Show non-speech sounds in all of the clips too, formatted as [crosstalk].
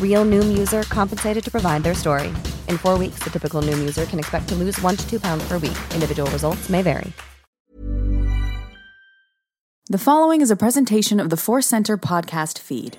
Real Noom user compensated to provide their story. In four weeks, the typical Noom user can expect to lose one to two pounds per week. Individual results may vary. The following is a presentation of the Force Center podcast feed.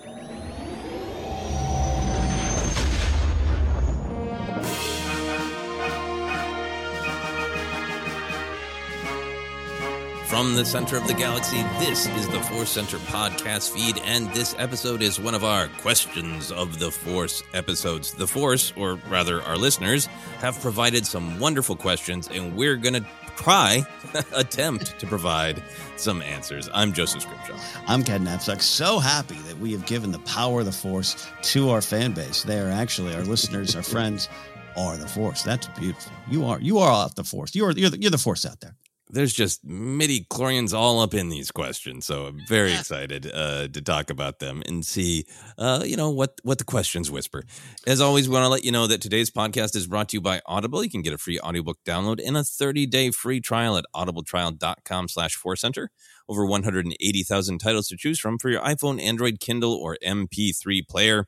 From the center of the galaxy, this is the Force Center podcast feed, and this episode is one of our Questions of the Force episodes. The Force, or rather our listeners, have provided some wonderful questions, and we're going to try, [laughs] attempt to provide some answers. I'm Joseph Scrimshaw. I'm Ken Napzok. So happy that we have given the power of the Force to our fan base. They are actually our listeners, our friends are the Force. That's beautiful. You are you are off the Force. You are you're the, you're the Force out there there's just midi chlorians all up in these questions so i'm very excited uh, to talk about them and see uh, you know what what the questions whisper as always we want to let you know that today's podcast is brought to you by audible you can get a free audiobook download and a 30-day free trial at audibletrial.com slash force center. over 180000 titles to choose from for your iphone android kindle or mp3 player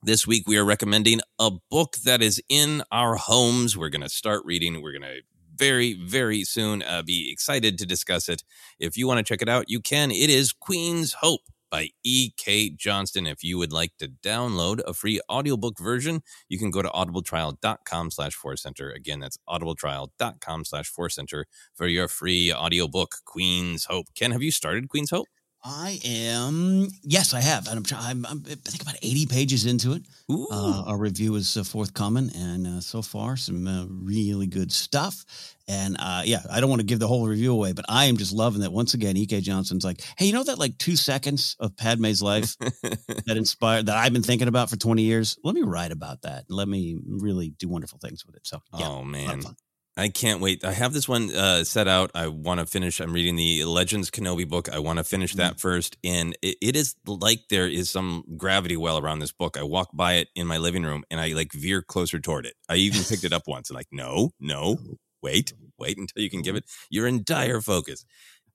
this week, we are recommending a book that is in our homes. We're going to start reading. We're going to very, very soon. Uh, be excited to discuss it. If you want to check it out, you can. It is Queen's Hope by E.K. Johnston. If you would like to download a free audiobook version, you can go to audibletrial.com slash center. Again, that's audibletrial.com slash center for your free audiobook, Queen's Hope. Ken, have you started Queen's Hope? I am. Yes, I have, and I'm. I'm, I'm I think about eighty pages into it. Uh, our review is uh, forthcoming, and uh, so far some uh, really good stuff. And uh, yeah, I don't want to give the whole review away, but I am just loving that. Once again, E.K. Johnston's like, "Hey, you know that like two seconds of Padme's life [laughs] that inspired that I've been thinking about for twenty years? Let me write about that. and Let me really do wonderful things with it." So yeah, oh a lot of man. I can't wait. I have this one uh, set out. I want to finish. I'm reading the Legends Kenobi book. I want to finish Mm-hmm. that first. And it, it is like there is some gravity well around this book. I walk by it in my living room and I like veer closer toward it. I even picked it up [laughs] once and like, no, no, wait, wait until you can give it your entire focus.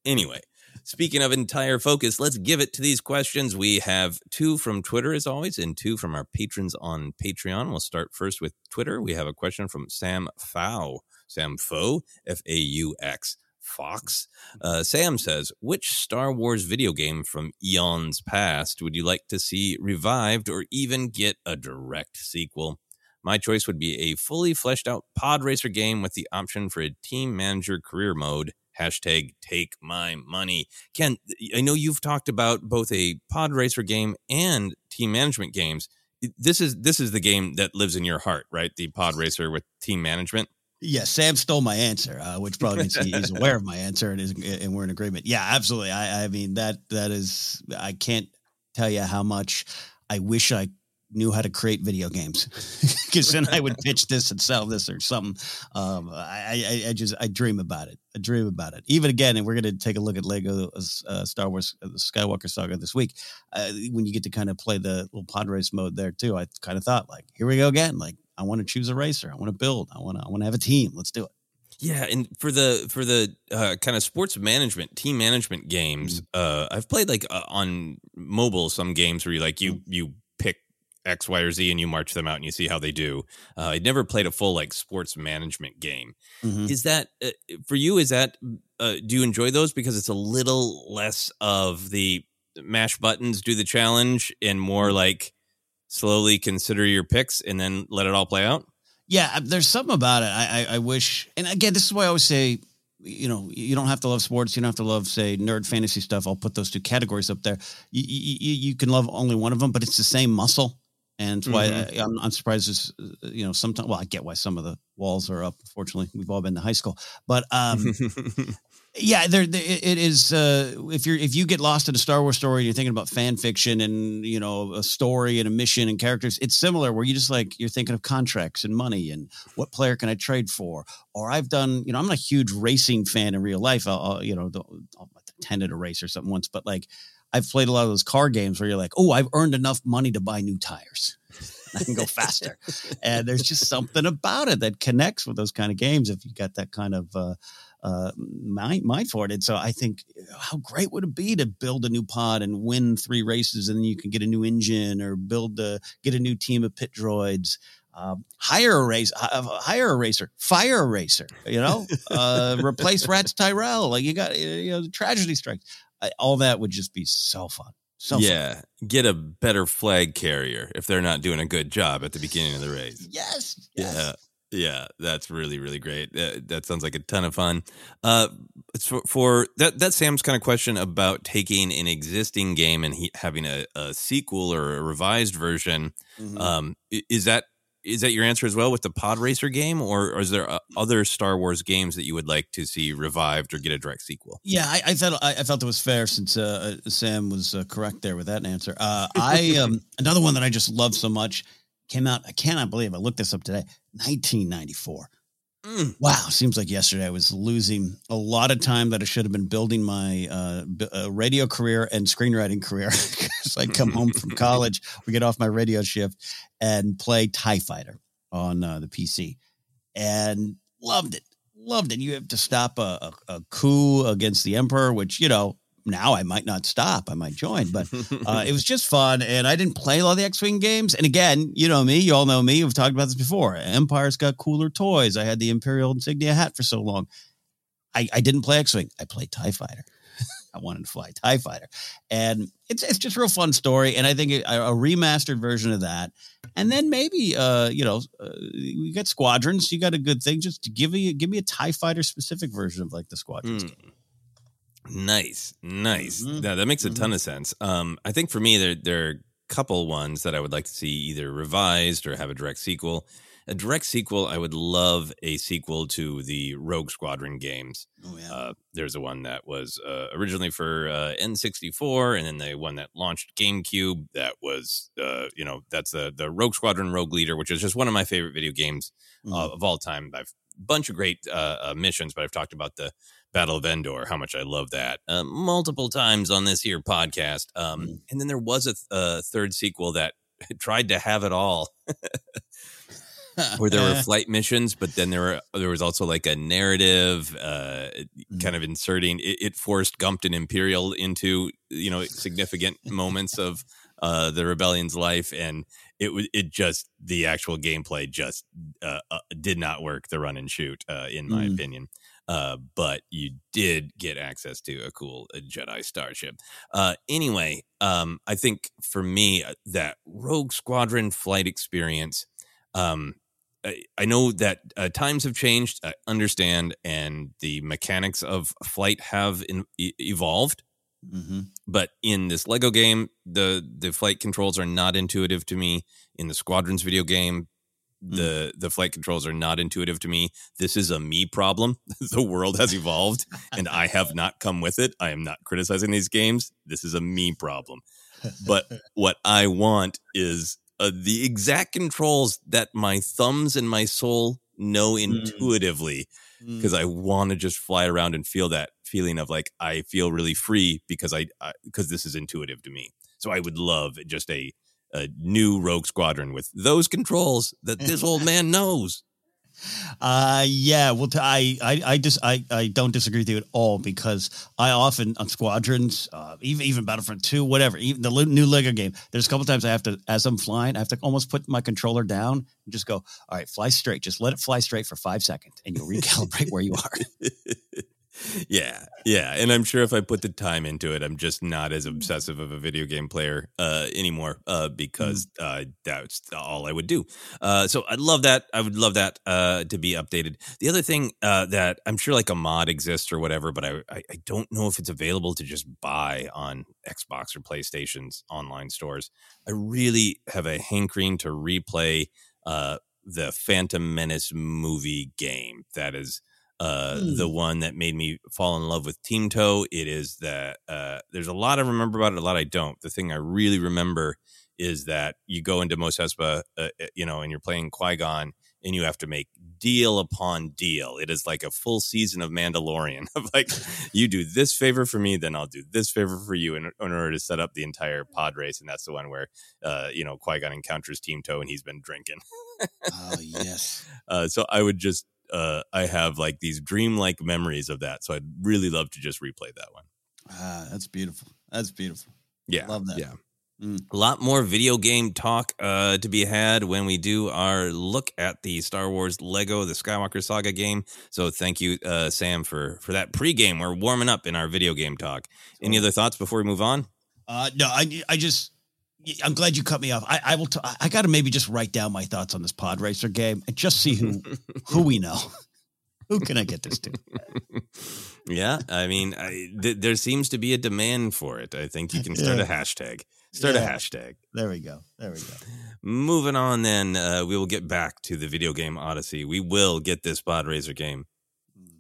Anyway, speaking of entire focus, let's give it to these questions. We have two from Twitter, as always, and two from our patrons on Patreon. We'll start first with Twitter. We have a question from Sam Faux. Sam Faux, F A U X. Fox. Uh, Sam says, which Star Wars video game from eons past would you like to see revived or even get a direct sequel? My choice would be a fully fleshed out pod racer game with the option for a team manager career mode. Hashtag take my money. Ken, I know you've talked about both a pod racer game and team management games. This is this is the game that lives in your heart, right? The pod racer with team management. Yeah, Sam stole my answer, uh, which probably means he, he's aware of my answer and is, and we're in agreement. Yeah, absolutely. I, I mean that that is I can't tell you how much I wish I knew how to create video games [laughs] because then I would pitch this and sell this or something. Um, I, I I just I dream about it. I dream about it. Even again, and we're going to take a look at Lego uh, Star Wars uh, the Skywalker Saga this week. Uh, when you get to kind of play the little pod race mode there too, I kind of thought like, here we go again. Like I want to choose a racer. I want to build. I want to I want to have a team. Let's do it. Yeah, and for the for the uh, kind of sports management, team management games, uh, I've played like uh, on mobile some games where you like you you pick X, Y, or Z and you march them out and you see how they do. Uh, I never played a full like sports management game. Mhm. Is that uh, for you? Is that uh, do you enjoy those because it's a little less of the mash buttons, do the challenge, and more like slowly consider your picks and then let it all play out? Yeah, uh, there's something about it. I, I I wish, and again, this is why I always say, you know, you don't have to love sports. You don't have to love, say, nerd fantasy stuff. I'll put those two categories up there. You you, you can love only one of them, but it's the same muscle, and that's why Mhm. I, I'm, I'm surprised. This, uh, you know, sometimes. Well, I get why some of the walls are up. Fortunately, we've all been to high school, but um, [laughs] yeah, there it is. Uh, if you're if you get lost in a Star Wars story, you're thinking about fan fiction and you know a story and a mission and characters. It's similar where you just like you're thinking of contracts and money and what player can I trade for. Or I've done, you know, I'm not a huge racing fan in real life. I'll, I'll you know, I'll attended a race or something once, but like I've played a lot of those car games where you're like, oh, I've earned enough money to buy new tires. [laughs] I can go faster. and there's just something about it that connects with those kind of games if you got that kind of uh, uh, mind, mind for it. And so I think how great would it be to build a new pod and win three races and then you can get a new engine or build the get a new team of pit droids. Um, hire a race, uh, hire a racer, fire a racer, you know, uh, replace Ratts Tyerell. Like you got, you know, the tragedy strikes. Uh, all that would just be so fun. So fun. yeah, get a better flag carrier if they're not doing a good job at the beginning of the race. Yes. yes. Yeah. Yeah, that's really really great. Uh, that sounds like a ton of fun. Uh, for, for that that Sam's kind of question about taking an existing game and he, having a, a sequel or a revised version. Mhm. Um, is that is that your answer as well with the Pod Racer game, or, or is there uh, other Star Wars games that you would like to see revived or get a direct sequel? Yeah, I, I felt I, I felt it was fair since uh, uh, Sam was uh, correct there with that answer. Uh, I um, [laughs] another one that I just love so much came out. I cannot believe I looked this up today. 1994. Mm. Wow, seems like yesterday I was losing a lot of time that I should have been building my uh, b- uh, radio career and screenwriting career. [laughs] Because I come home from [laughs] college, we get off my radio shift and play Tie Fighter on uh, the PC, and loved it. Loved it. You have to stop a, a, a coup against the emperor, which you know now I might not stop. I might join, but [laughs] uh, it was just fun. And I didn't play a lot of the X Wing games. And again, you know me, you all know me. We've talked about this before. Empire's got cooler toys. I had the Imperial insignia hat for so long. I, I didn't play X Wing. I played TIE Fighter. [laughs] I wanted to fly TIE Fighter. And it's it's just a real fun story. And I think a, a remastered version of that. And then maybe, uh, you know, uh, we got squadrons. You got a good thing. Just to give me, give me a TIE Fighter specific version of like the squadrons Mm. game. Nice, nice. Mhm. Yeah, that makes a ton of sense. Um, I think for me, there there are a couple ones that I would like to see either revised or have a direct sequel. A direct sequel, I would love a sequel to the Rogue Squadron games. Oh yeah. Uh, there's a one that was uh, originally for uh, N64, and then the one that launched GameCube. That was, uh, you know, that's the the Rogue Squadron Rogue Leader, which is just one of my favorite video games uh, of all time. I've bunch of great uh, uh, missions, but I've talked about the Battle of Endor, how much I love that uh, multiple times on this here podcast. Um, Mm. And then there was a, th- a third sequel that [laughs] tried to have it all, where there were [laughs] flight missions, but then there were there was also like a narrative, uh, kind of inserting. It, it forced Gumpton Imperial into you know significant moments of uh, the rebellion's life, and it was it just the actual gameplay just uh, uh, did not work. The run and shoot, uh, in my Mm. opinion. Uh, but you did get access to a cool uh, Jedi starship. Uh, anyway, um, I think for me that Rogue Squadron flight experience. Um, I, I know that uh, times have changed. I understand, and the mechanics of flight have in, e- evolved. Hmm But in this Lego game, the the flight controls are not intuitive to me. In the Squadrons video game, the the flight controls are not intuitive to me. This is a me problem. [laughs] the world has evolved, and I have [laughs] not come with it. I am not criticizing these games. This is a me problem. But [laughs] what I want is uh, the exact controls that my thumbs and my soul know intuitively Mm. because I want to just fly around and feel that feeling of like I feel really free because I because this is intuitive to me. So I would love just a a new Rogue Squadron with those controls that this old [laughs] man knows. Uh yeah, well, t- I I I just I I don't disagree with you at all because I often on squadrons, uh, even even Battlefront Two, whatever, even the new Lego game. There's a couple times I have to, as I'm flying, I have to almost put my controller down and just go, all right, fly straight. Just let it fly straight for five seconds, and you'll recalibrate where you are. [laughs] yeah, yeah, and I'm sure if I put the time into it, I'm just not as obsessive of a video game player uh, anymore uh, because uh, that's all I would do. Uh, so I'd love that. I would love that uh, to be updated. The other thing uh, that I'm sure like a mod exists or whatever, but I, I I don't know if it's available to just buy on Xbox or PlayStation's online stores. I really have a hankering to replay uh, the Phantom Menace movie game. That is uh, Hmm. the one that made me fall in love with Teemto. It is that uh, there's a lot I remember about it, a lot I don't. The thing I really remember is that you go into Mos Espa, uh, uh, you know, and you're playing Qui Gon, and you have to make deal upon deal. It is like a full season of Mandalorian. [laughs] Of like, you do this favor for me, then I'll do this favor for you, in, in order to set up the entire pod race. And that's the one where, uh, you know, Qui Gon encounters Teemto, and he's been drinking. oh yes, [laughs] Uh, so I would just, uh, I have like these dreamlike memories of that. So I'd really love to just replay that one. ah, that's beautiful. That's beautiful. Yeah. Love that. Yeah. Mm. A lot more video game talk uh, to be had when we do our look at the Star Wars Lego, the Skywalker Saga game. So thank you, uh, Sam, for for that pregame. We're warming up in our video game talk. Any other thoughts before we move on? Uh, no, I, I just, I'm glad you cut me off. I, I will, t- I got to maybe just write down my thoughts on this pod racer game and just see who, [laughs] who we know. [laughs] who can I get this to? [laughs] yeah, I mean, I, th- there seems to be a demand for it. I think you can start Yeah. a hashtag. Start Yeah. a hashtag. There we go. There we go. Moving on, then uh, we will get back to the video game Odyssey. We will get this Pod Racer game.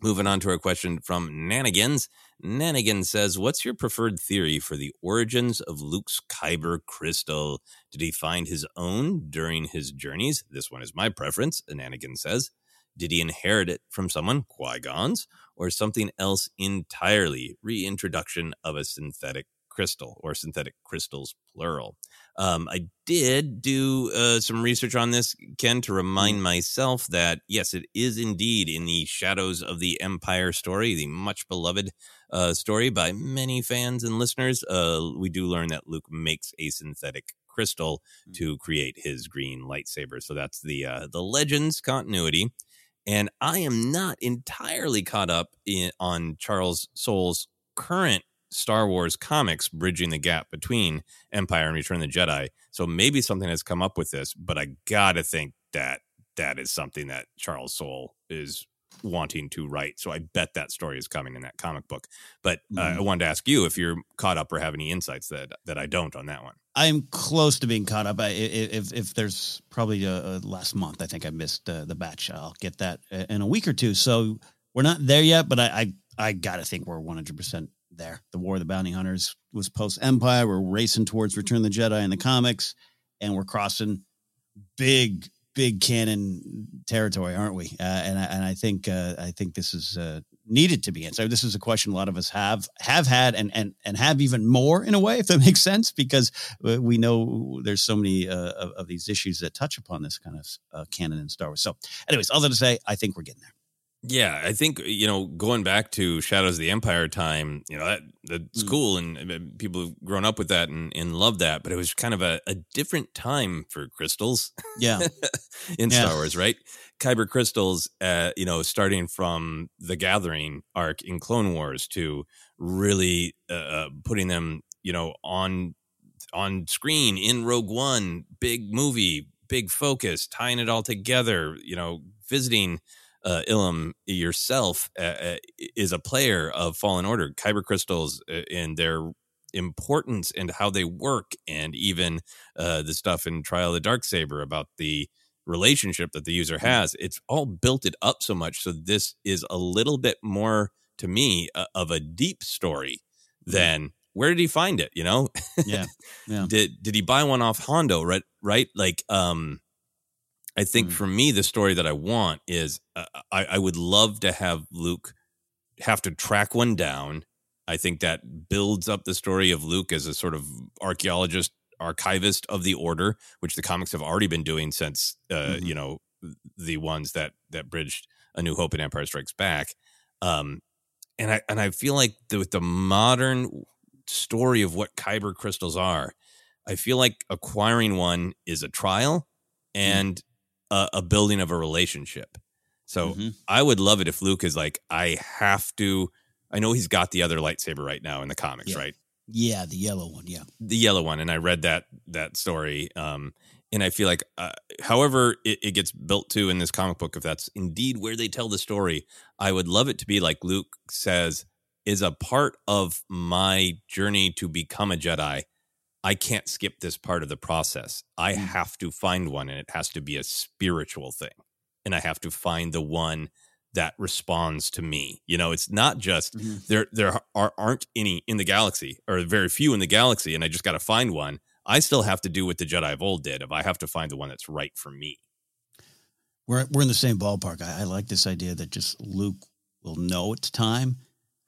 Moving on to our question from Nanigans. Nanigan says, "What's your preferred theory for the origins of Luke's Kyber crystal? Did he find his own during his journeys? This one is my preference." Nanigan says, "Did he inherit it from someone, Qui Gon's, or something else entirely? Reintroduction of a synthetic crystal or synthetic crystals, plural." Um, I did do uh, some research on this, Ken, to remind myself that yes, it is indeed in the Shadows of the Empire story, the much beloved uh, story by many fans and listeners. Uh, we do learn that Luke makes a synthetic crystal to create his green lightsaber. So that's the uh, the Legends continuity. And I am not entirely caught up in, on Charles Soule's current Star Wars comics bridging the gap between Empire and Return of the Jedi. So maybe something has come up with this, but I gotta think that that is something that Charles Soule is wanting to write. So I bet that story is coming in that comic book. But uh, Mhm. I wanted to ask you if you're caught up or have any insights that that I don't on that one. I'm close to being caught up. I, if if there's probably a, uh, last month, I think I missed uh, the batch. I'll get that uh, in a week or two. So we're not there yet, but I I, I gotta think we're 100 percent there. The War of the Bounty Hunters was post Empire. We're racing towards Return of the Jedi in the comics, and we're crossing big big canon territory, aren't we? Uh, and I, and I think uh, I think this is uh, needed to be answered. This is a question a lot of us have have had and and and have even more in a way, if that [laughs] makes sense, because uh, we know there's so many uh, of, of these issues that touch upon this kind of uh, canon in Star Wars. So, anyways, other to say, I think we're getting there. Yeah, I think you know going back to Shadows of the Empire time, you know that that's Mm. cool, and uh, people have grown up with that and, and love that. But it was kind of a, a different time for crystals Yeah, [laughs] in Yeah. Star Wars, right? Kyber crystals, uh, you know, starting from the Gathering arc in Clone Wars to really uh, uh, putting them, you know, on on screen in Rogue One, big movie, big focus, tying it all together. You know, visiting uh, Ilum yourself uh, uh, is a player of Fallen Order. Kyber crystals uh, and their importance and how they work, and even uh, the stuff in Trial of the Dark Saber about the relationship that the user has. It's all built it up so much. So this is a little bit more to me uh, of a deep story than where did he find it? You know, yeah, [laughs] yeah. did did he buy one off Hondo? Right, right. Like, um, I think Mm. for me, the story that I want is uh, I, I would love to have Luke have to track one down. I think that builds up the story of Luke as a sort of archaeologist, archivist of the Order, which the comics have already been doing since uh, Mhm. you know the ones that that bridged A New Hope and Empire Strikes Back. Um, and I and I feel like the, with the modern story of what kyber crystals are, I feel like acquiring one is a trial and a, a building of a relationship. So Mhm. I would love it if Luke is like, I have to. I know he's got the other lightsaber right now in the comics, Yeah. right? yeah, the yellow one. Yeah, the yellow one and i read that that story um and i feel like uh, however it, it gets built to in this comic book if that's indeed where they tell the story i would love it to be like luke says is a part of my journey to become a jedi i can't skip this part of the process i Mm. have to find one and it has to be a spiritual thing and i have to find the one that responds to me you know it's not just Mhm. there there are, aren't any in the galaxy or very few in the galaxy and i just got to find one i still have to do what the jedi of old did if i have to find the one that's right for me we're we're in the same ballpark. I, I like this idea that just Luke will know it's time.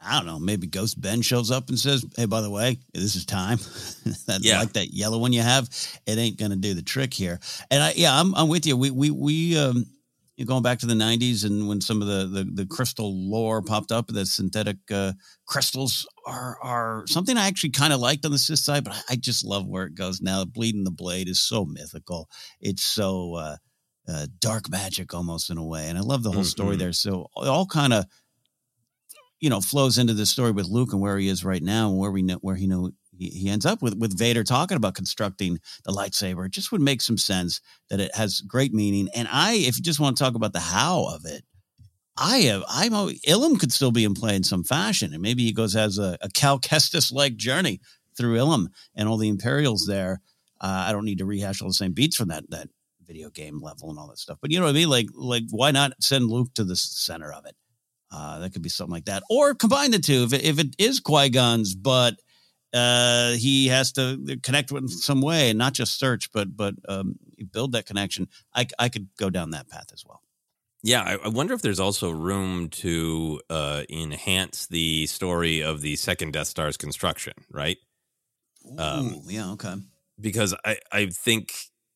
I don't know. Maybe Ghost Ben shows up and says, "Hey, by the way, this is time." [laughs] that Yeah. like that yellow one you have, it ain't gonna do the trick here. And I, yeah, I'm I'm with you. We we we um, going back to the '90s and when some of the the, the crystal lore popped up, the synthetic uh, crystals are are something I actually kind of liked on the Sith side, but I, just love where it goes now. Bleeding the blade is so mythical. It's so. uh uh, dark magic almost in a way. And I love the whole story Mhm. there. So it all kind of, you know, flows into the story with Luke and where he is right now and where we know where he know he, he ends up with with Vader talking about constructing the lightsaber. It just would make some sense that it has great meaning. And I, if you just want to talk about the how of it, I have I'm Ilum could still be in play in some fashion, and maybe he goes as a, a Cal Kestis like journey through Ilum and all the Imperials there. Uh, I don't need to rehash all the same beats from that that video game level and all that stuff. But you know what I mean? Like, like why not send Luke to the center of it? Uh, that could be something like that, or combine the two. If it, if it is Qui Gon's, but uh, he has to connect with in some way, and not just search, but but um, build that connection. I I could go down that path as well. yeah I, I wonder if there's also room to uh enhance the story of the second death star's construction right Um, yeah, okay. because I, I think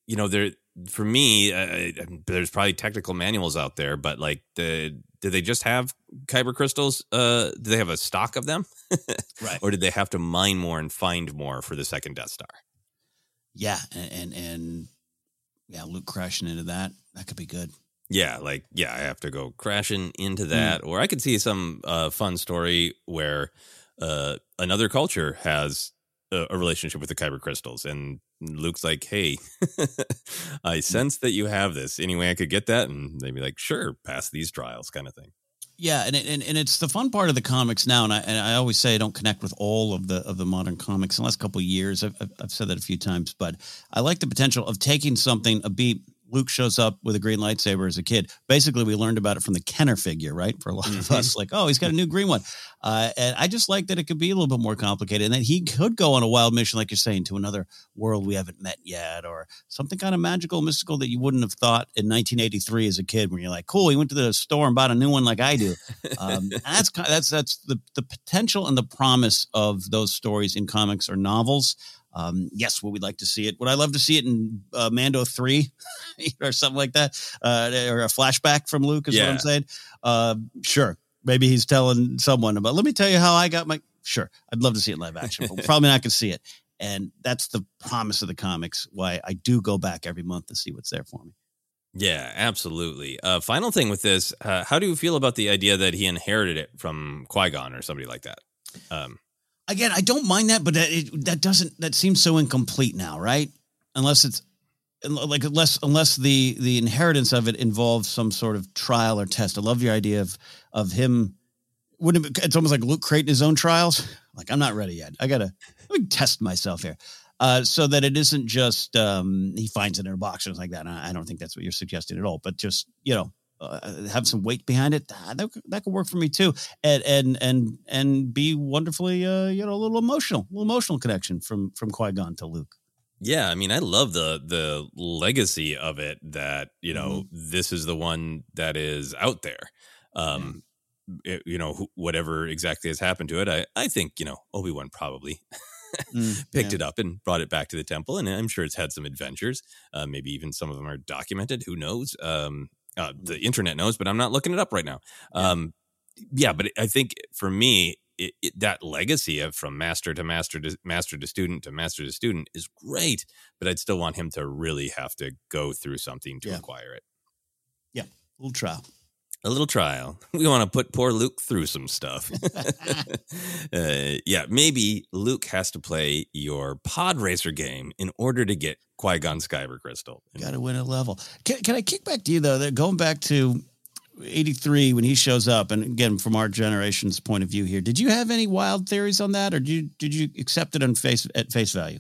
you know there for me uh, there's probably technical manuals out there but like the did they just have kyber crystals uh do they have a stock of them [laughs] Right. or did they have to mine more and find more for the second death star Yeah, and, and and yeah, Luke crashing into that that could be good. yeah like yeah i have to go crashing into Hmm. that or i could see some uh fun story where uh another culture has a, a relationship with the kyber crystals and luke's like hey [laughs] i mm. sense that you have this any way i could get that and they'd be like sure pass these trials kind of thing Yeah, and, and and it's the fun part of the comics now, and I and I always say I don't connect with all of the of the modern comics in the last couple of years. I've, I've I've said that a few times, but I like the potential of taking something a beat. Luke shows up with a green lightsaber as a kid. Basically, we learned about it from the Kenner figure, right? For a lot of us, like, oh, he's got a new green one, uh, and I just like that it could be a little bit more complicated, and that he could go on a wild mission, like you're saying, to another world we haven't met yet, or something kind of magical, mystical that you wouldn't have thought in 1983 as a kid, when you're like, cool, he went to the store and bought a new one like I do. Um, [laughs] that's that's that's the the potential and the promise of those stories in comics or novels. Um, yes, would we like to see it? Would I love to see it in uh, Mando three [laughs] or something like that, uh, or a flashback from Luke? Is what I'm saying. Uh, sure, maybe he's telling someone about. Let me tell you how I got my. Sure, I'd love to see it live action. but [laughs] probably not going to see it, and that's the promise of the comics. Why I do go back every month to see what's there for me. Yeah, absolutely. Uh, final thing with this, uh, how do you feel about the idea that he inherited it from Qui Gon or somebody like that? Um, Again, I don't mind that, but that, it, that doesn't. That seems so incomplete now, right? Unless it's like unless unless the the inheritance of it involves some sort of trial or test. I love your idea of of him. Wouldn't it, it's almost like Luke creating his own trials. [sighs] Like I'm not ready yet. I gotta let me test myself here, uh, so that it isn't just um, he finds it in a box or something like that. I don't think that's what you're suggesting at all. But just you know, uh, have some weight behind it. Ah, That, could- that could work for me too, and and and and be wonderfully, uh, you know, a little emotional, a little emotional connection from from Qui Gon to Luke. yeah, I mean, I love the the legacy of it. That you know, this is the one that is out there. Um, it- you know, whatever exactly has happened to it, I I think you know Obi Wan probably [laughs] picked it up and brought it back to the temple, and I'm sure it's had some adventures. Uh, maybe even some of them are documented. Who knows? Um, uh, the internet knows, but I'm not looking it up right now. Um, yeah, but I think for me, it, it, that legacy of from master to master to master to student to master to student is great, but I'd still want him to really have to go through something to Yeah. acquire it. Yeah, little trial. A little trial. [laughs] We want to put poor Luke through some stuff. [laughs] uh, yeah, maybe Luke has to play your pod racer game in order to get Qui Gon's kyber Crystal. Got to win a level. Can, can I kick back to you though? That going back to '83 when he shows up, and again from our generation's point of view here, did you have any wild theories on that, or did you did you accept it on face at face value?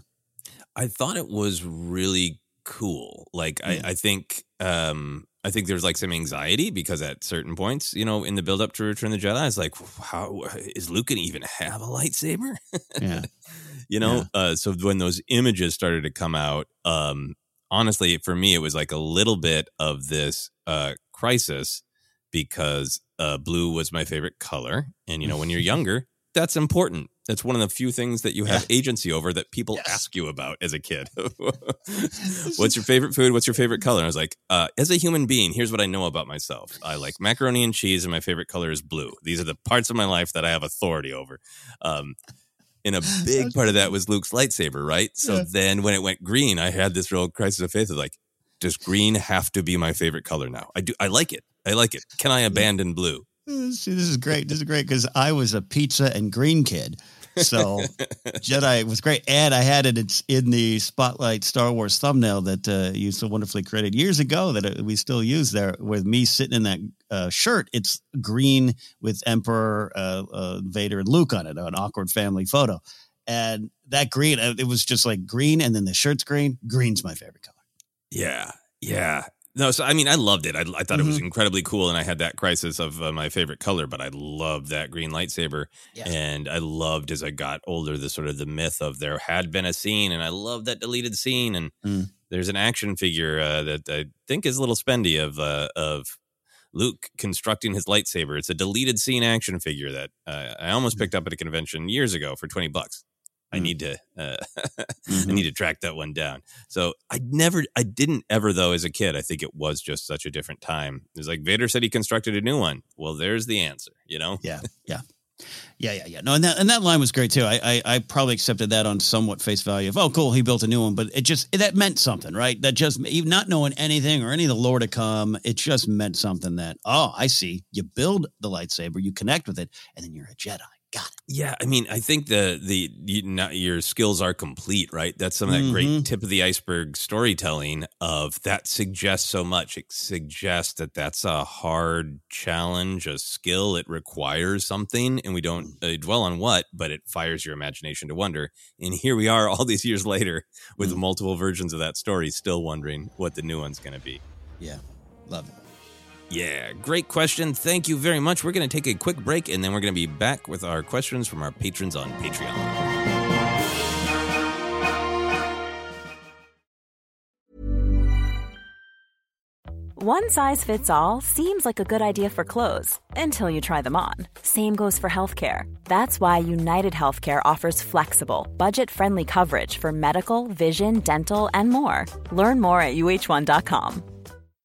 I thought it was really cool. Like Hmm. I, I think um I think there's like some anxiety because at certain points, you know, in the build up to Return of the Jedi, it's like, how is Luke gonna even have a lightsaber? Yeah, [laughs] you know? Uh so when those images started to come out, um honestly for me it was like a little bit of this uh crisis because uh blue was my favorite color. And you know, when you're [laughs] younger, that's important. That's one of the few things that you have agency over that people ask you about as a kid. [laughs] [laughs] What's your favorite food? What's your favorite color? And I was like, uh, as a human being, here's what I know about myself. I like macaroni and cheese, and my favorite color is blue. These are the parts of my life that I have authority over. Um, and a [laughs] big part of that was Luke's lightsaber, right? So Yeah. then when it went green, I had this real crisis of faith of like, does green have to be my favorite color now? I do. I like it. I like it. Can I abandon blue? See, this is great. This is great because I was a pizza and green kid. So Jedi was great, and I had it. It's in the Spotlight Star Wars thumbnail that uh, you so wonderfully created years ago that uh, we still use there. With me sitting in that uh, shirt, it's green with Emperor uh, uh, Vader and Luke on it, an awkward family photo. And that green, uh, it was just like green, and then the shirt's green. Green's my favorite color. Yeah, yeah. No, so I mean, I loved it. I, I thought it was incredibly cool, and I had that crisis of uh, my favorite color. But I loved that green lightsaber, Yeah. and I loved as I got older the sort of the myth of there had been a scene, and I love that deleted scene. And Mm. there's an action figure uh, that I think is a little spendy of uh, of Luke constructing his lightsaber. It's a deleted scene action figure that uh, I almost picked up at a convention years ago for twenty bucks. I Mm. need to uh, [laughs] I Mhm. need to track that one down. So I never, I didn't ever though as a kid. I think it was just such a different time. It was like Vader said he constructed a new one. Well, there's the answer. You know? Yeah, yeah, yeah, yeah, yeah. No, and that and that line was great too. I, I I probably accepted that on somewhat face value of oh cool he built a new one, but it just that meant something, right? That just even not knowing anything or any of the lore to come, it just meant something that oh I see you build the lightsaber, you connect with it, and then you're a Jedi. Got it. Yeah, I mean, I think the the you, not, your skills are complete, right? That's some of that Mhm. great tip of the iceberg storytelling of that suggests so much. It suggests that that's a hard challenge, a skill. It requires something, and we don't uh, dwell on what, but it fires your imagination to wonder. And here we are, [laughs] all these years later, with Mm. multiple versions of that story, still wondering what the new one's going to be. Yeah. Love it. Yeah, great question. Thank you very much. We're going to take a quick break and then we're going to be back with our questions from our patrons on Patreon. One size fits all seems like a good idea for clothes until you try them on. Same goes for healthcare. That's why United Healthcare offers flexible, budget friendly coverage for medical, vision, dental, and more. Learn more at uh1.com.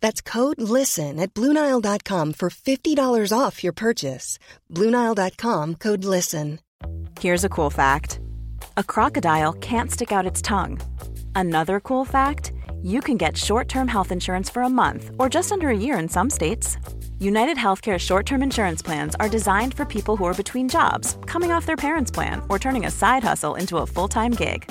That's code LISTEN at Bluenile.com for $50 off your purchase. Bluenile.com code LISTEN. Here's a cool fact a crocodile can't stick out its tongue. Another cool fact you can get short term health insurance for a month or just under a year in some states. United Healthcare short term insurance plans are designed for people who are between jobs, coming off their parents' plan, or turning a side hustle into a full time gig.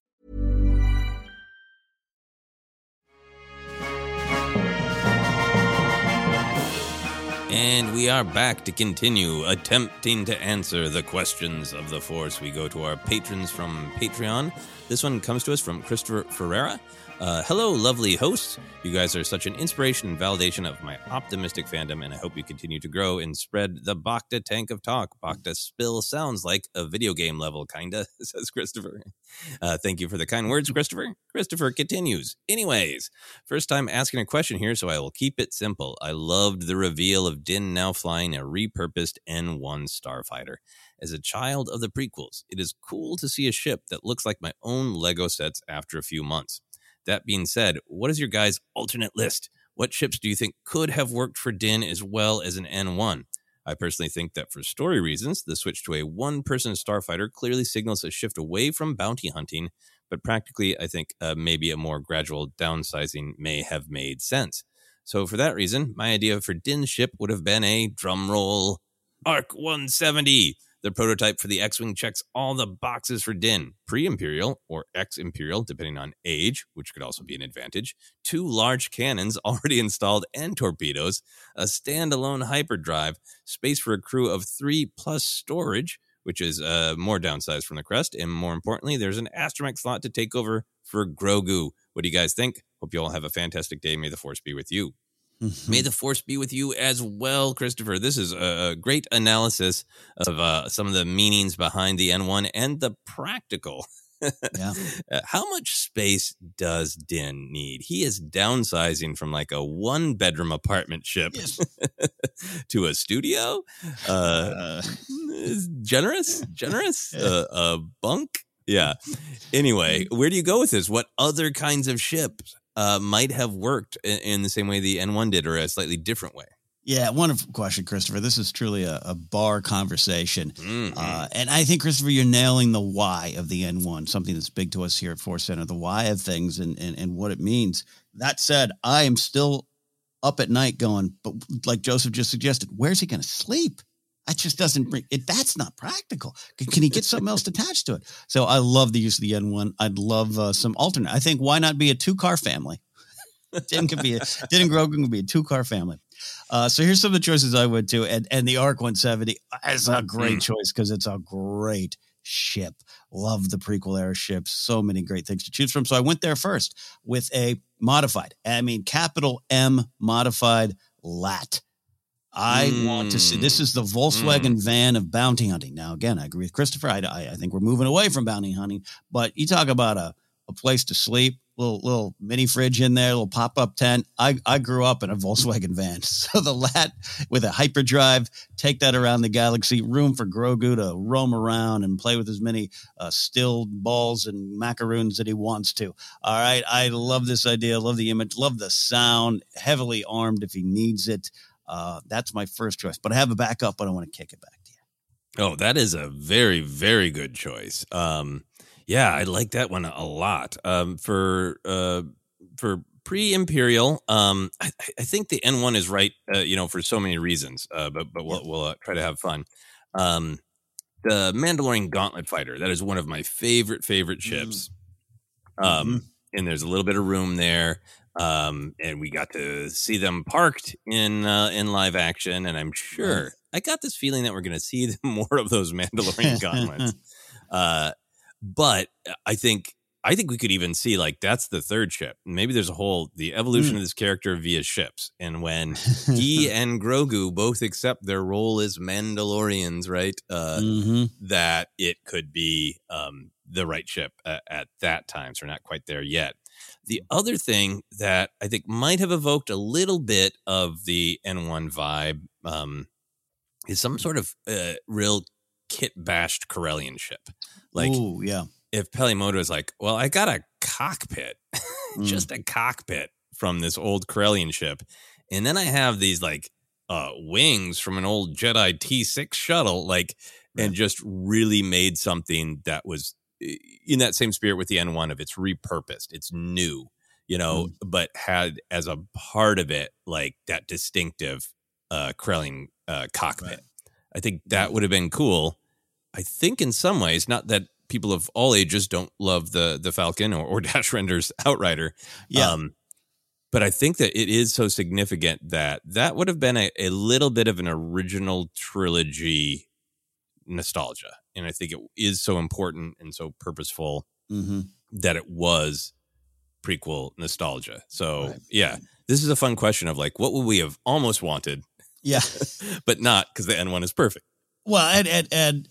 And we are back to continue attempting to answer the questions of the Force. We go to our patrons from Patreon. This one comes to us from Christopher Ferreira. Uh, hello, lovely hosts. You guys are such an inspiration and validation of my optimistic fandom, and I hope you continue to grow and spread the Bacta tank of talk. Bacta spill sounds like a video game level, kinda, [laughs] says Christopher. Uh, thank you for the kind words, Christopher. Christopher continues. Anyways, first time asking a question here, so I will keep it simple. I loved the reveal of Din now flying a repurposed N1 starfighter. As a child of the prequels, it is cool to see a ship that looks like my own Lego sets after a few months. That being said, what is your guys' alternate list? What ships do you think could have worked for Din as well as an N1? I personally think that for story reasons, the switch to a one person starfighter clearly signals a shift away from bounty hunting, but practically, I think uh, maybe a more gradual downsizing may have made sense. So, for that reason, my idea for Din's ship would have been a drumroll Arc 170 the prototype for the X Wing checks all the boxes for Din pre Imperial or ex Imperial, depending on age, which could also be an advantage, two large cannons [laughs] already installed and torpedoes, a standalone hyperdrive, space for a crew of three plus storage, which is uh, more downsized from the Crest, and more importantly, there's an astromech slot to take over for Grogu. What do you guys think? Hope you all have a fantastic day. May the Force be with you. Mm-hmm. May the force be with you as well, Christopher. This is a great analysis of uh, some of the meanings behind the N1 and the practical. yeah. [laughs] Uh, how much space does Din need? He is downsizing from like a one bedroom apartment ship yes. [laughs] to a studio. Uh, uh, generous, generous, [laughs] uh, a bunk. Yeah. Anyway, where do you go with this? What other kinds of ships uh, might have worked in, in, the same way the N1 did or a slightly different way? Yeah, wonderful question, Christopher. This is truly a, a bar conversation. Mm-hmm. Uh, and I think, Christopher, you're nailing the why of the N1, something that's big to us here at Force Center, the why of things and, and, and what it means. That said, I am still up at night going, but like Joseph just suggested, where's he going to sleep? That just doesn't bring it. That's not practical. Can, can he get something else attached to it? So I love the use of the N1. I'd love uh, some alternate. I think why not be a two car family? Din could be a Din and Grogu could be a two car family. Uh, so here's some of the choices I would do, and and the Arc 170 is a great mm. choice because it's a great ship. Love the prequel era ships. So many great things to choose from. So I went there first with a modified. I mean, capital M modified lat. I mm. want to see this is the Volkswagen mm. van of bounty hunting. Now, again, I agree with Christopher. I, I, think we're moving away from bounty hunting, but you talk about a, a place to sleep, little little mini fridge in there, little pop up tent. I, I grew up in a Volkswagen van, [laughs] so the lat with a hyperdrive, take that around the galaxy, room for Grogu to roam around and play with as many uh, stilled balls and macaroons that he wants to. All right, I love this idea, love the image, love the sound. Heavily armed if he needs it. Uh, that's my first choice. But I have a backup, but I want to kick it back to you. Oh, that is a very, very good choice. Um, yeah, I like that one a lot. Um, for uh, for pre-imperial, um, I, I, think the N one is right. Uh, you know, for so many reasons. Uh, but but we'll, we'll uh, try to have fun. Um, the Mandalorian Gauntlet Fighter. That is one of my favorite favorite mm. ships. Um, mm-hmm. and there's a little bit of room there um, and we got to see them parked in uh, in live action. And I'm sure I got this feeling that we're going to see [laughs] more of those Mandalorian gauntlets. [laughs] uh, but uh, I think I think we could even see like that's the third ship. Maybe there's a whole the evolution mm. of this character via ships, and when he [laughs] and Grogu both accept their role as Mandalorians, right? Uh, mm-hmm. That it could be um, the right ship at, at that time. So we're not quite there yet. The other thing that I think might have evoked a little bit of the N1 vibe um, is some sort of uh, real kit bashed Corellian ship. Like, Ooh, yeah. If Peli Motto is like, well, I got a cockpit, [laughs] mm. just a cockpit from this old Corellian ship. And then I have these like uh, wings from an old Jedi T6 shuttle, like, right. and just really made something that was in that same spirit with the N1 of it's repurposed, it's new, you know, mm. but had as a part of it like that distinctive uh Corellian uh, cockpit. Right. I think that would have been cool. I think in some ways, not that people of all ages don't love the the Falcon or, or [laughs] Dash Rendar's Outrider. Yeah. Um, but I think that it is so significant that that would have been a, a little bit of an original trilogy nostalgia and I think it is so important and so purposeful mm-hmm. that it was prequel nostalgia. So right. yeah, this is a fun question of like, what would we have almost wanted? Yeah, [laughs] but not because the N one is perfect. Well, and and, and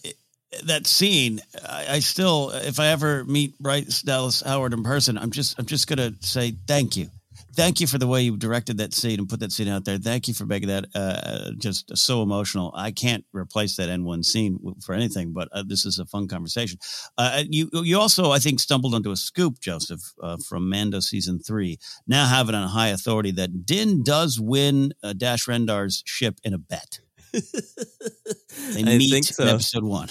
that scene, I, I, still, if I ever meet Bryce Dallas Howard in person, I'm just I'm just gonna say thank you thank you for the way you directed that scene and put that scene out there. Thank you for making that uh, just so emotional. I can't replace that N1 scene for anything, but uh, this is a fun conversation. Uh, uh, you you also, I think, stumbled onto a scoop, Joseph, uh, from Mando season three. Now have it on high authority that Din does win uh, Dash Rendar's ship in a bet. [laughs] They I meet think in so. episode one.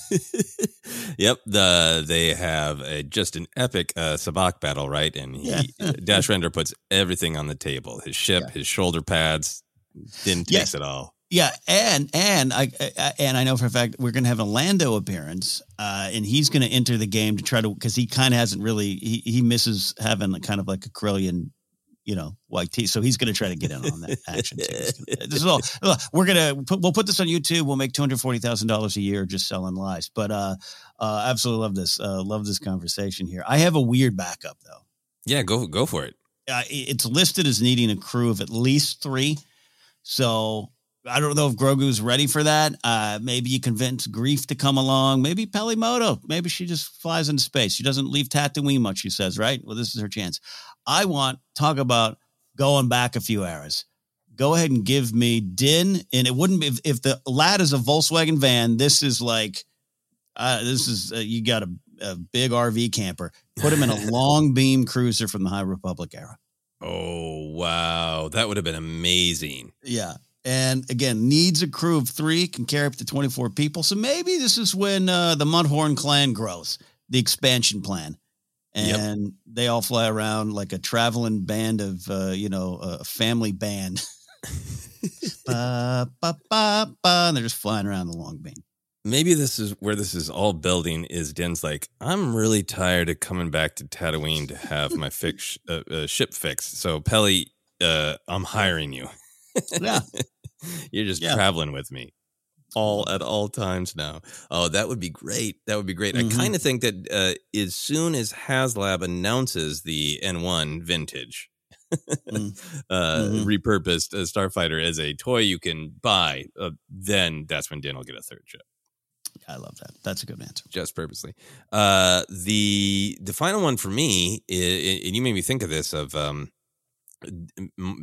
[laughs] yep, the they have a, just an epic uh, sabacc battle, right? And he, Yeah. [laughs] Dash Rendar puts everything on the table: his ship, his shoulder pads. Din Yeah. takes it all. Yeah, and and I, I and I know for a fact we're going to have a Lando appearance, uh, and he's going to enter the game to try to because he kind of hasn't really he he misses having kind of like a Corellian, you know, YT. So he's going to try to get in on that action. Too. Gonna- [laughs] This is all look, we're going to put, we'll put this on YouTube. We'll make two hundred forty thousand dollars a year just selling lies. But uh, uh, absolutely love this. Uh, love this conversation here. I have a weird backup though. Yeah, go go for it. uh, it's listed as needing a crew of at least three. So I don't know if Grogu's ready for that. Uh, maybe you convince Greef to come along. Maybe Peli Motto. Maybe she just flies into space. She doesn't leave Tatooine much. She says, right? Well, this is her chance. I want talk about going back a few eras. Go ahead and give me Din, and it wouldn't be if, if the lad is a Volkswagen van. This is like, uh, this is uh, you got a, a big RV camper. Put him in a [laughs] long beam cruiser from the High Republic era. Oh wow, that would have been amazing. Yeah. And again, needs a crew of three, can carry up to 24 people. So maybe this is when uh, the Mudhorn clan grows, the expansion plan. Yep. And they all fly around like a traveling band of, uh, you know, a family band. [laughs] ba, ba, ba, ba, and they're just flying around the long beam. Maybe this is where this is all building. Is Din's like, I'm really tired of coming back to Tatooine to have my fix [laughs] uh, uh, ship fixed. So Peli, uh, I'm hiring you. Yeah. [laughs] You're just Yeah. traveling with me all at all times now. Oh, that would be great. That would be great. Mhm. I kind of think that uh, as soon as HasLab announces the N1 vintage, Mm. [laughs] uh, Mhm. repurposed uh, Starfighter as a toy you can buy, uh, then that's when Din will get a third ship I love that. That's a good answer. just purposely. Uh, the the final one for me, i- and you made me think of this of um,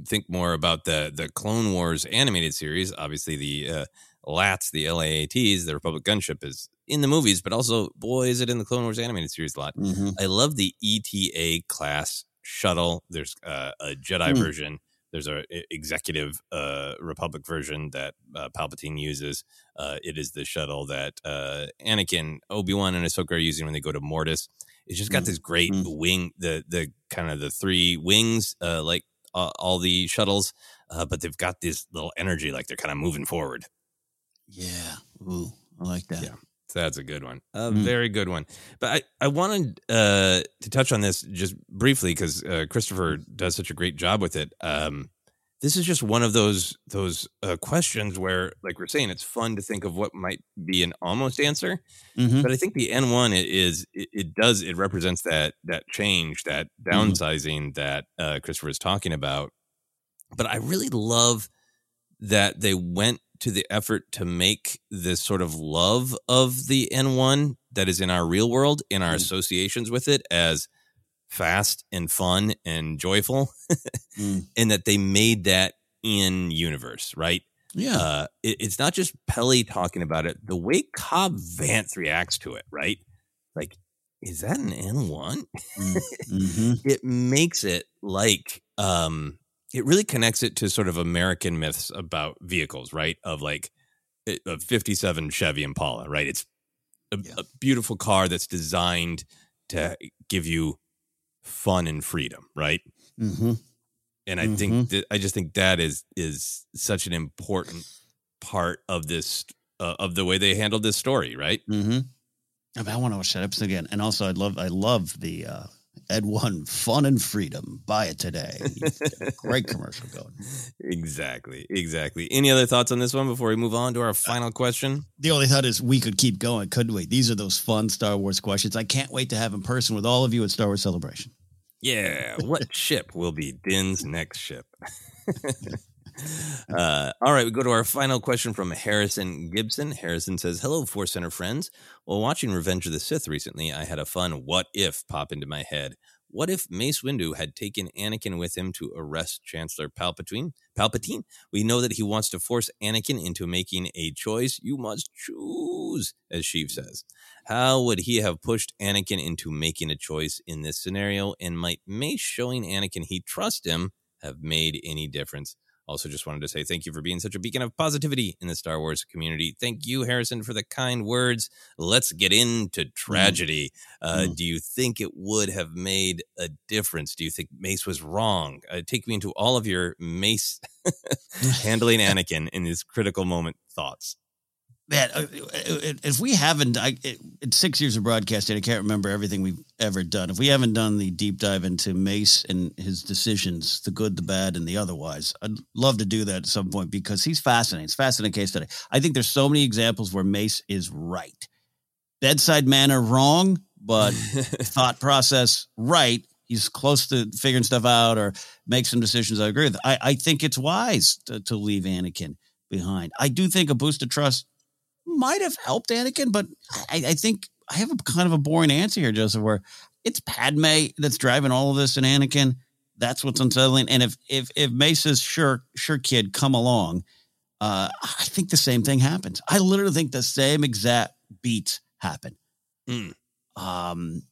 think more about the the Clone Wars animated series. Obviously, the uh, LATs, the LAATs, the Republic gunship is in the movies, but also boy, is it in the Clone Wars animated series a lot. Mhm. I love the ETA class shuttle. There's uh, a Jedi Mm. version. There's a executive uh, Republic version that uh, Palpatine uses. Uh, it is the shuttle that uh, Anakin, Obi Wan, and Ahsoka are using when they go to Mortis. It's just got Mm. this great Mm. wing, the the kind of the three wings, uh, like uh, all the shuttles, uh, but they've got this little energy, like they're kind of moving forward. Yeah. Ooh, I like that. Yeah. So that's a good one. A Mm. very good one. But I, I wanted uh, to touch on this just briefly because uh, Christopher does such a great job with it. Um, this is just one of those those uh, questions where, like we're saying, it's fun to think of what might be an almost answer. Mhm. But I think the N one is it, it does it represents that that change, that Mm-hmm. downsizing that uh, Christopher is talking about. But I really love that they went to the effort to make this sort of love of the N1 that is in our real world, in our Mm. associations with it, as fast and fun and joyful, Mm. [laughs] and that they made that in universe, right? Yeah. Uh, it, it's not just Peli talking about it. The way Cobb Vance reacts to it, right? Like, is that an N1? [laughs] hmm it makes it like um it really connects it to sort of American myths about vehicles, right? Of like a a 57 Chevy Impala, right? It's a, Yeah. a beautiful car that's designed to give you fun and freedom, right? hmm And I Mhm. think that, I just think that is is such an important part of this uh, of the way they handled this story, right? hmm I, mean, I want to watch that episode again. And also, I love, I love the uh, N1 Fun and Freedom. Buy it today. He's got a Great commercial going. Exactly, exactly. Any other thoughts on this one before we move on to our uh, final question? The only thought is we could keep going, couldn't we? These are those fun Star Wars questions. I can't wait to have in person with all of you at Star Wars Celebration. Yeah, what ship will be Din's next ship? [laughs] [laughs] uh, all right, we go to our final question from Harrison Gibson. Harrison says, "Hello, Force Center friends. While watching Revenge of the Sith recently, I had a fun what if pop into my head. What if Mace Windu had taken Anakin with him to arrest Chancellor Palpatine? Palpatine. We know that he wants to force Anakin into making a choice. You must choose, as Sheev says. How would he have pushed Anakin into making a choice in this scenario? And might Mace showing Anakin he trusts him have made any difference? Also, just wanted to say thank you for being such a beacon of positivity in the Star Wars community. Thank you, Harrison, for the kind words. Let's get into tragedy. Uh, Mm. Do you think it would have made a difference? Do you think Mace was wrong? Uh, take me into all of your Mace [laughs] handling [laughs] Anakin in this critical moment thoughts. Man, uh, uh, if we haven't, I, in six years of broadcasting, I can't remember everything we've ever done. If we haven't done the deep dive into Mace and his decisions, the good, the bad, and the otherwise, I'd love to do that at some point because he's fascinating. It's a fascinating case study. I think there's so many examples where Mace is right. Bedside manner wrong, but [laughs] thought process right. He's close to figuring stuff out or make some decisions I agree with. I, I think it's wise to, to leave Anakin behind. I do think a boost of trust might have helped Anakin, but I, I think I have a kind of a boring answer here, Joseph, where it's Padme that's driving all of this in Anakin. That's what's unsettling. And if if if Mace says, sure, sure, kid, come along, uh, I think the same thing happens. I literally think the same exact beats happen. Mm. Um,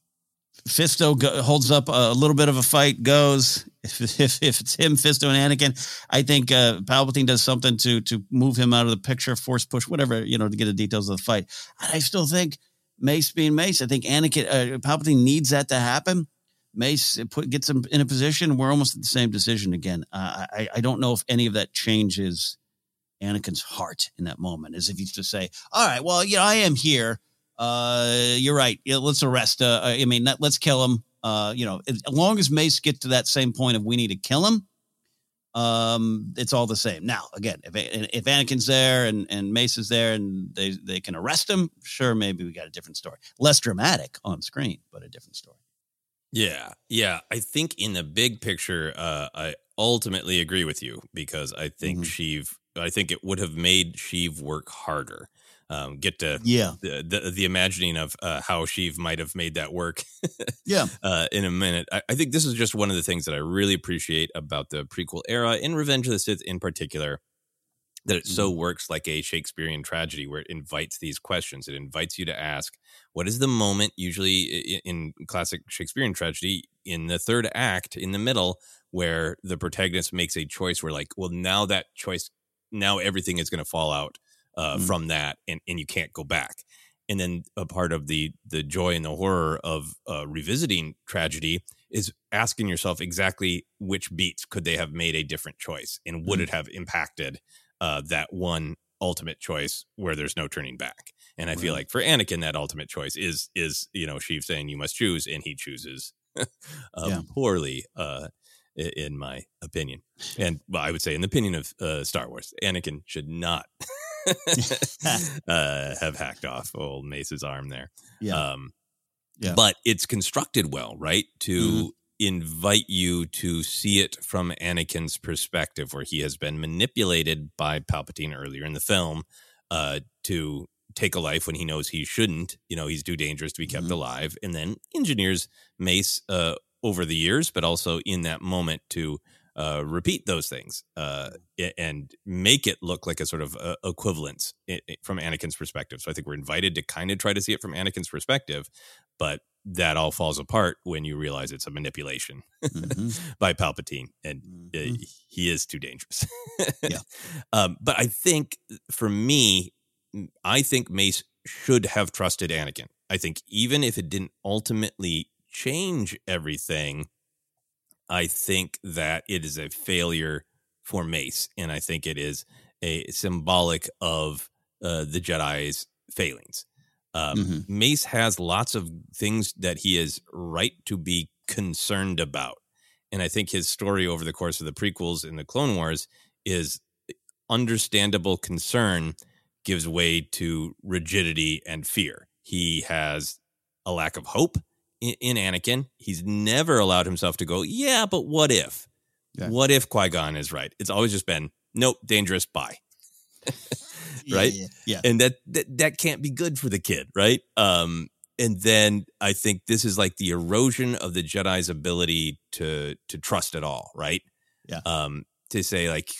Fisto go, holds up a little bit of a fight, goes. If, [laughs] if, if it's him, Fisto and Anakin, I think uh, Palpatine does something to to move him out of the picture, force push, whatever you know, to get the details of the fight. And I still think Mace being Mace, I think Anakin, uh, Palpatine needs that to happen. Mace put gets him in a position. We're almost at the same decision again. Uh, I I don't know if any of that changes Anakin's heart in that moment, as if he's to say, "All right, well, you know, I am here." uh, you're right. Yeah, let's arrest. Uh, I mean, let- let's kill him. Uh, you know, as long as Mace gets to that same point of we need to kill him, um, it's all the same. Now, again, if if Anakin's there and and Mace is there and they they can arrest him, sure, maybe we got a different story. Less dramatic on screen, but a different story. Yeah, yeah. I think in the big picture, uh, I ultimately agree with you because I think Sheev. I think it would have made Sheev work harder. Um, get to Yeah. the the, the imagining of uh, how Sheev might have made that work. [laughs] Yeah. uh, in a minute. I, I think this is just one of the things that I really appreciate about the prequel era in Revenge of the Sith in particular. That it so works like a Shakespearean tragedy where it invites these questions. It invites you to ask, what is the moment, usually i- in classic Shakespearean tragedy, in the third act, in the middle, where the protagonist makes a choice where, like, well, now that choice, now everything is going to fall out uh, Mm. from that and, and you can't go back and then a part of the the joy and the horror of uh, revisiting tragedy is asking yourself exactly which beats could they have made a different choice and would Mm. it have impacted uh, that one ultimate choice where there's no turning back and i feel like for anakin that ultimate choice is is you know sheev saying you must choose and he chooses [laughs] um, Yeah. poorly uh in my opinion and well, i would say in the opinion of uh, star wars anakin should not [laughs] [laughs] [laughs] uh, have hacked off old Mace's arm there. Yeah. Um, Yeah. But it's constructed well, right? To Mhm. invite you to see it from Anakin's perspective, where he has been manipulated by Palpatine earlier in the film uh, to take a life when he knows he shouldn't. You know, he's too dangerous to be kept Mhm. alive, and then engineers Mace uh, over the years, but also in that moment to uh, repeat those things uh, and make it look like a sort of uh, equivalence i- i- from Anakin's perspective. So I think we're invited to kind of try to see it from Anakin's perspective, but that all falls apart when you realize it's a manipulation Mhm. [laughs] by Palpatine, and uh, Mhm. he is too dangerous. Yeah. [laughs] Um, but I think for me, I think Mace should have trusted Anakin. I think even if it didn't ultimately change everything, I think that it is a failure for Mace, and I think it is a symbolic of uh, the Jedi's failings. Um, Mhm. Mace has lots of things that he is right to be concerned about, and I think his story over the course of the prequels in the Clone Wars is understandable concern gives way to rigidity and fear. He has a lack of hope in, in Anakin. He's never allowed himself to go, yeah, but what if? Yeah. What if Qui Gon is right? It's always just been, nope, dangerous, bye. [laughs] right? Yeah. Yeah. And that, that that can't be good for the kid, right? Um, and then I think this is like the erosion of the Jedi's ability to to trust at all, right? Yeah. Um, to say like,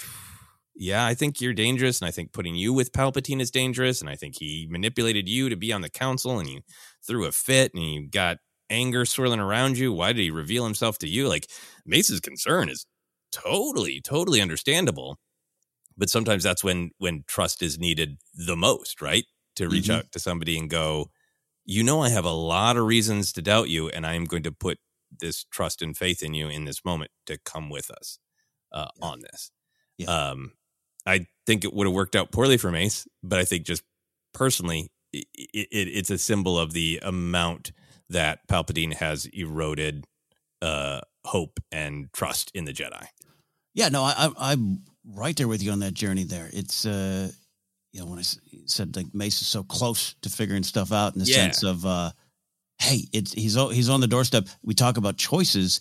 yeah, I think you're dangerous, and I think putting you with Palpatine is dangerous, and I think he manipulated you to be on the council, and you threw a fit, and you got anger swirling around you. Why did he reveal himself to you? Like Mace's concern is totally, totally understandable. but sometimes that's when when trust is needed the most, right? To reach Mhm. out to somebody and go, you know, I have a lot of reasons to doubt you, and I am going to put this trust and faith in you in this moment to come with us uh, on this. Um, I think it would have worked out poorly for Mace, but I think just personally, it, it, it's a symbol of the amount that Palpatine has eroded uh, hope and trust in the Jedi. Yeah, no, I, I, I'm right there with you on that journey. There, it's uh, you know, when I s- said like Mace is so close to figuring stuff out in the Yeah. sense of, uh, hey, it's he's he's on the doorstep. We talk about choices,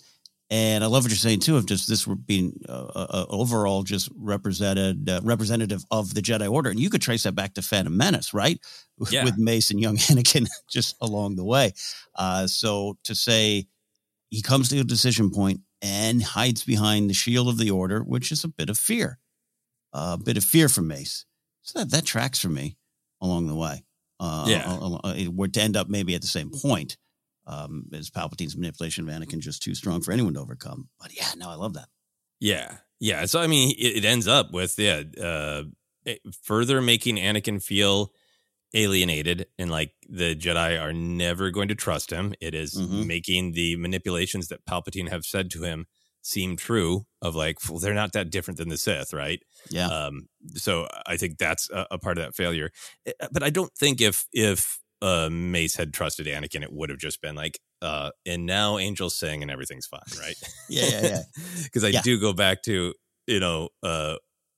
and I love what you're saying too of just this being uh, uh, overall just represented uh, representative of the Jedi Order, and you could trace that back to Phantom Menace, right? With- [laughs] Yeah. With Mace and young [laughs] Anakin just along the way. Uh, so to say he comes to a decision point and hides behind the shield of the order, which is a bit of fear, a bit of fear from Mace. So that, that tracks for me along the way. Uh, Yeah. uh, uh, uh, we're to end up maybe at the same point. Um, is Palpatine's manipulation of Anakin just too strong for anyone to overcome? But yeah, no, I love that. Yeah, yeah. So I mean, it, it ends up with yeah, uh, further making Anakin feel alienated and like the Jedi are never going to trust him. It is Mhm. making the manipulations that Palpatine have said to him seem true. Of like, well, they're not that different than the Sith, right? Yeah. Um, so I think that's a, a part of that failure. Uh, But I don't think if if uh, Mace had trusted Anakin, it would have just been like, uh, and now angels sing and everything's fine, right? [laughs] Yeah, yeah, yeah. [laughs] Because I Yeah. do go back to you know uh,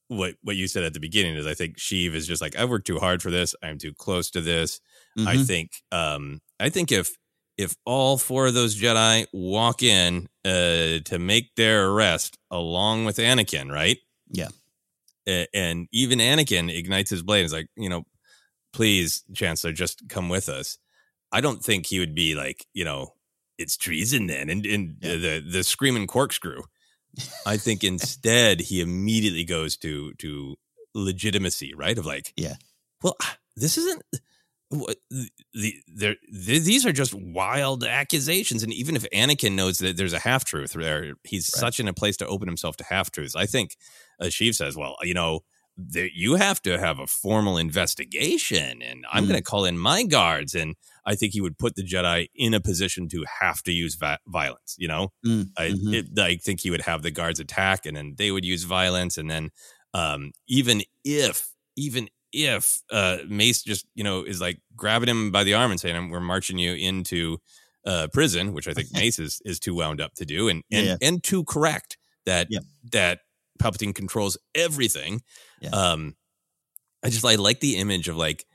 what what you said at the beginning is I think Sheev is just like I've worked too hard for this. I'm too close to this. I Mhm. think um, I think if if all four of those Jedi walk in uh, to make their arrest along with Anakin, right? Yeah. And even Anakin ignites his blade. is like, you know, please, Chancellor, just come with us. I don't think he would be like, you know, it's treason then, and, and the the screaming corkscrew. I think [laughs] instead he immediately goes to to legitimacy, right? Of like, yeah, well, ah, this isn't what the there. th- These are just wild accusations, and even if Anakin knows that there's a half truth there, he's such in a place to open himself to half truths. I think Sheev says, well, you know. There, you have to have a formal investigation, and I'm Mhm. going to call in my guards. And I think he would put the Jedi in a position to have to use va- violence. You know, Mm, I, mhm. it, I think he would have the guards attack, and then they would use violence, and then um, even if even if uh, Mace just you know is like grabbing him by the arm and saying, "We're marching you into uh, prison," which I think [laughs] Mace is is too wound up to do, and and Yeah. and too correct that that Palpatine controls everything. Um, I just I like the image of like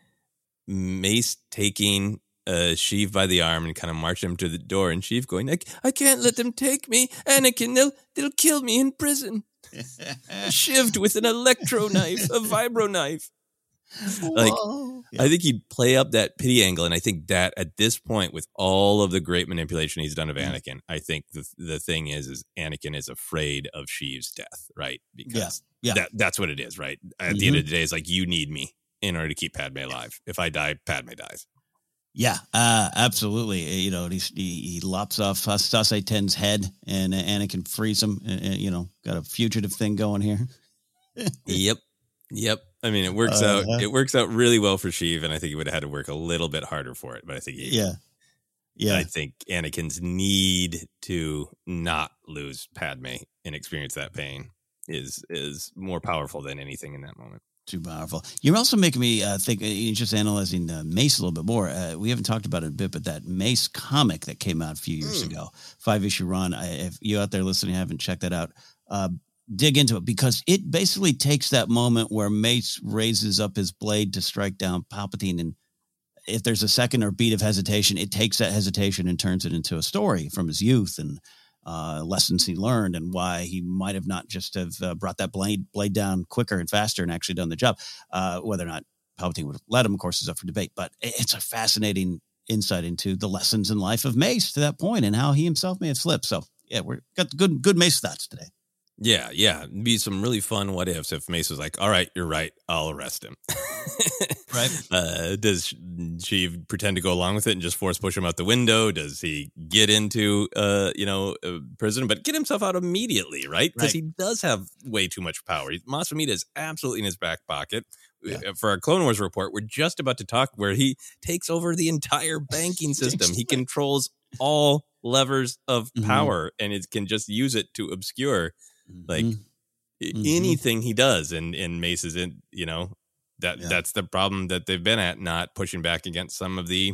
Mace taking uh Sheev by the arm and kind of marching him to the door, and Sheev going, I, I can't let them take me. Anakin, they'll they'll kill me in prison. [laughs] Shivved with an electro knife, a vibro knife. [laughs] Like I think he'd play up that pity angle, and I think that at this point, with all of the great manipulation he's done of Anakin, I think the the thing is, is Anakin is afraid of Sheev's death, right? Because Yeah. that that's what it is, right? At the end of the day, it's like you need me in order to keep Padme alive. If I die, Padme dies. Yeah, uh, absolutely. Uh, You know, he, he, lops off Saesee Tiin's head, and uh, Anakin frees him. And, and, you know, got a fugitive thing going here. [laughs] yep. Yep. I mean, it works Uh-huh. out. It works out really well for Sheev, and I think he would have had to work a little bit harder for it. But I think, he, Yeah. Yeah. I think Anakin's need to not lose Padme and experience that pain is is more powerful than anything in that moment. Too powerful. You're also making me uh, think. Uh, just analyzing uh, Mace a little bit more. Uh, we haven't talked about it a bit, but that Mace comic that came out a few years ago, five issue run. I, if you out there listening haven't checked that out, uh, dig into it because it basically takes that moment where Mace raises up his blade to strike down Palpatine, and if there's a second or beat of hesitation, it takes that hesitation and turns it into a story from his youth and uh, lessons he learned and why he might have not just have uh, brought that blade blade down quicker and faster and actually done the job. Uh, whether or not Palpatine would have let him, of course, is up for debate. But it's a fascinating insight into the lessons in life of Mace to that point and how he himself may have slipped. So yeah, we're got good good Mace thoughts today. Yeah, yeah. Be some really fun what ifs if Mace was like, all right, you're right. I'll arrest him. right. [laughs] Uh, does she pretend to go along with it and just force push him out the window? Does he get into, uh, you know, uh, prison, but get himself out immediately, right? Because Right. he does have way too much power. Mas Amedda is absolutely in his back pocket. Uh, For our Clone Wars report, we're just about to talk where he takes over the entire [laughs] banking system. he controls all levers of Mhm. power and it can just use it to obscure like Mhm. i- Mhm. anything he does and and Mace is in you know that Yeah. that's the problem that they've been at not pushing back against some of the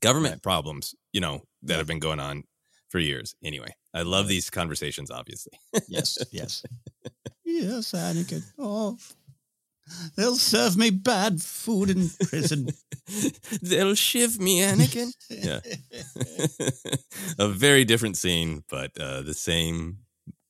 government problems you know that Yeah. have been going on for years anyway i love Right. these conversations obviously Yes, [laughs] yes. yes, Anakin. Oh, they'll serve me bad food in prison. [laughs] they'll shiv me anakin [laughs] yeah a very different scene but uh the same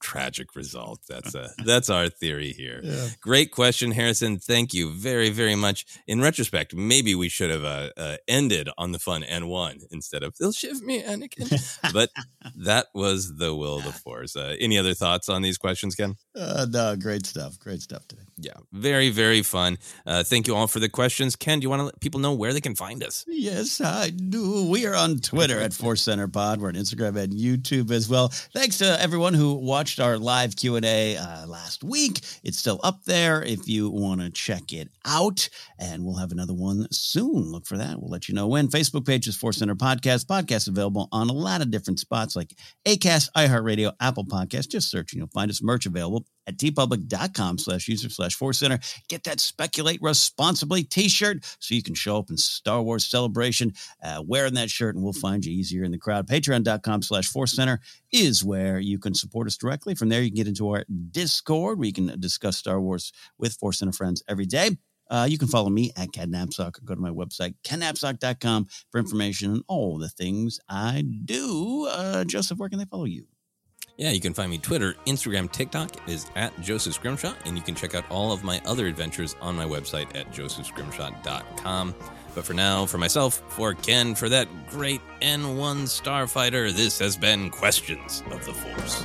tragic result that's a [laughs] that's our theory here Yeah. Great question, Harrison. Thank you very, very much. In retrospect, maybe we should have uh, uh, ended on the fun N1 instead of "They'll shiv me, Anakin." [laughs] but that was the will of the Force. Uh, any other thoughts on these questions, Ken? Uh, no, great stuff. Great stuff today. Yeah, very, very fun. Uh, thank you all for the questions. Ken, do you want to let people know where they can find us? Yes, I do. We are on Twitter at [laughs] Force Center Pod. We're on Instagram and YouTube as well. Thanks to everyone who watched our live Q and A uh, last week. It's still up there if you want to check it out, and we'll have another one soon. Look for that. We'll let you know when. Facebook page is Force Center Podcast. Podcast available on a lot of different spots like Acast, iHeartRadio, Apple Podcast. Just search and you'll find us. Merch available at teepublic.com slash user slash Force Center. Get that Speculate Responsibly t-shirt so you can show up in Star Wars Celebration uh, wearing that shirt and we'll find you easier in the crowd. Patreon.com slash Force Center is where you can support us directly. From there, you can get into our Discord where you can discuss Star Wars with Force Center friends every day. Uh, you can follow me at or go to my website, kennapzok.com for information on all the things I do. Uh, Joseph, where can they follow you? Yeah, you can find me Twitter, Instagram, TikTok is at Joseph Scrimshaw, and you can check out all of my other adventures on my website at josephscrimshaw.com. But for now, for myself, for Ken, for that great N1 starfighter, this has been Questions of the Force.